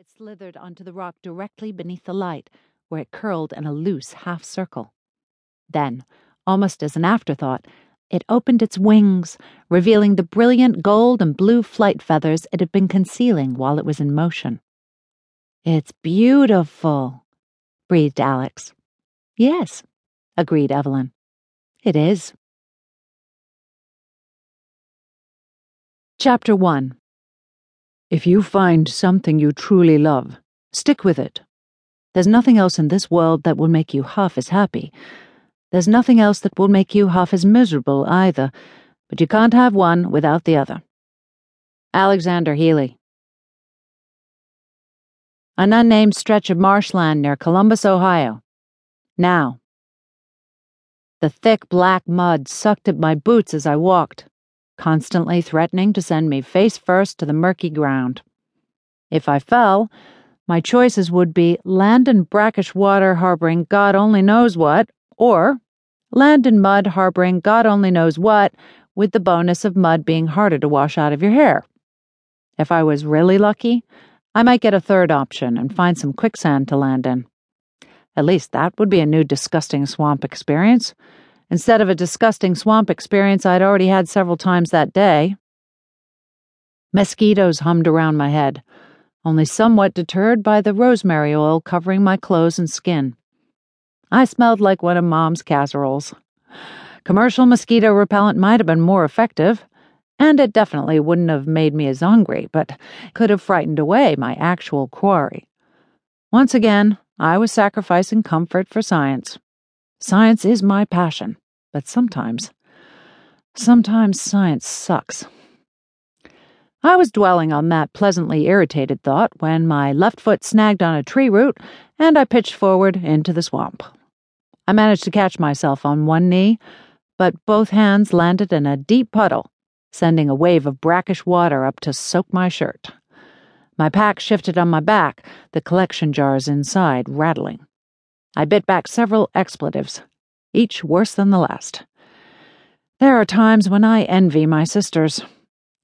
It slithered onto the rock directly beneath the light, where it curled in a loose half circle. Then, almost as an afterthought, it opened its wings, revealing the brilliant gold and blue flight feathers it had been concealing while it was in motion. It's beautiful, breathed Alex. Yes, agreed Evelyn. It is. Chapter 1 If you find something you truly love, stick with it. There's nothing else in this world that will make you half as happy there's nothing else that will make you half as miserable either, but you can't have one without the other. Alexander Healy. An unnamed stretch of marshland near Columbus, Ohio. Now. The thick black mud sucked at my boots as I walked, constantly threatening to send me face first to the murky ground. If I fell, my choices would be land in brackish water harboring God only knows what, or land in mud harboring God only knows what, with the bonus of mud being harder to wash out of your hair. If I was really lucky, I might get a third option and find some quicksand to land in. At least that would be a new disgusting swamp experience, instead of a disgusting swamp experience I'd already had several times that day. Mosquitoes hummed around my head, only somewhat deterred by the rosemary oil covering my clothes and skin. I smelled like one of Mom's casseroles. Commercial mosquito repellent might have been more effective, and it definitely wouldn't have made me as hungry, but could have frightened away my actual quarry. Once again, I was sacrificing comfort for science. Science is my passion, but sometimes, sometimes science sucks. I was dwelling on that pleasantly irritated thought when my left foot snagged on a tree root and I pitched forward into the swamp. I managed to catch myself on one knee, but both hands landed in a deep puddle, sending a wave of brackish water up to soak my shirt. My pack shifted on my back, the collection jars inside rattling. I bit back several expletives, each worse than the last. There are times when I envy my sisters.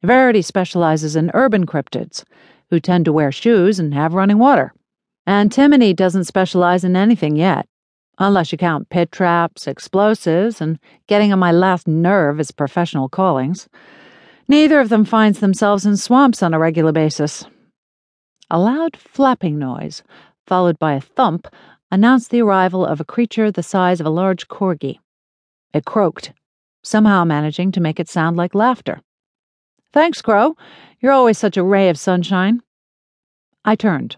Verity specializes in urban cryptids, who tend to wear shoes and have running water. Antimony doesn't specialize in anything yet, unless you count pit traps, explosives, and getting on my last nerve as professional callings. Neither of them finds themselves in swamps on a regular basis. A loud flapping noise, followed by a thump, announced the arrival of a creature the size of a large corgi. It croaked, somehow managing to make it sound like laughter. Thanks, Crow. You're always such a ray of sunshine. I turned.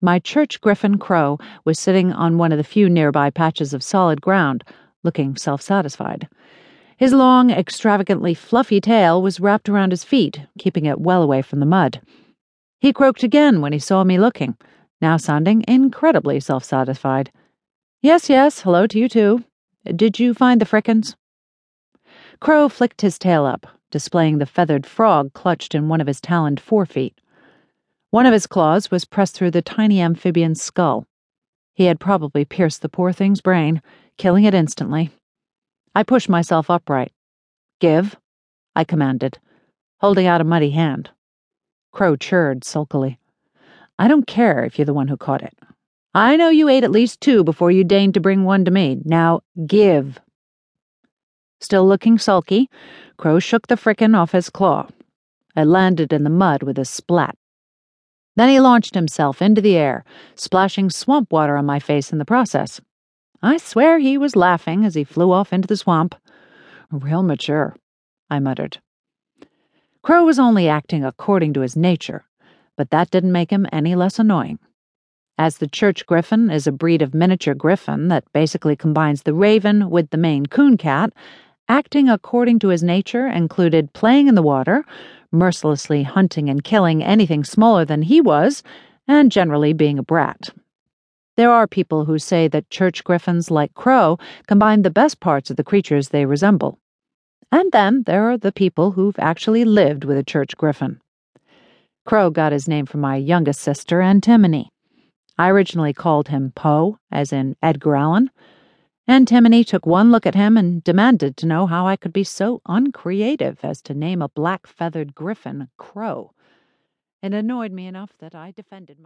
My church griffin Crow was sitting on one of the few nearby patches of solid ground, looking self satisfied. His long, extravagantly fluffy tail was wrapped around his feet, keeping it well away from the mud. He croaked again when he saw me looking, now sounding incredibly self satisfied. Yes, yes, hello to you too. Did you find the frickens? Crow flicked his tail up, displaying the feathered frog clutched in one of his taloned forefeet. One of his claws was pressed through the tiny amphibian's skull. He had probably pierced the poor thing's brain, killing it instantly. I pushed myself upright. Give, I commanded, holding out a muddy hand. Crow churred sulkily. I don't care if you're the one who caught it. I know you ate at least two before you deigned to bring one to me. Now give. Still looking sulky, Crow shook the fricken off his claw. It landed in the mud with a splat. Then he launched himself into the air, splashing swamp water on my face in the process. I swear he was laughing as he flew off into the swamp. Real mature, I muttered. Crow was only acting according to his nature, but that didn't make him any less annoying. As the church griffin is a breed of miniature griffin that basically combines the raven with the Maine coon cat, acting according to his nature included playing in the water, mercilessly hunting and killing anything smaller than he was, and generally being a brat. There are people who say that church griffins, like Crow, combine the best parts of the creatures they resemble. And then there are the people who've actually lived with a church griffin. Crow got his name from my youngest sister, Antimony. I originally called him Poe, as in Edgar Allan, Antimony took one look at him and demanded to know how I could be so uncreative as to name a black feathered griffin Crow. It annoyed me enough that I defended my.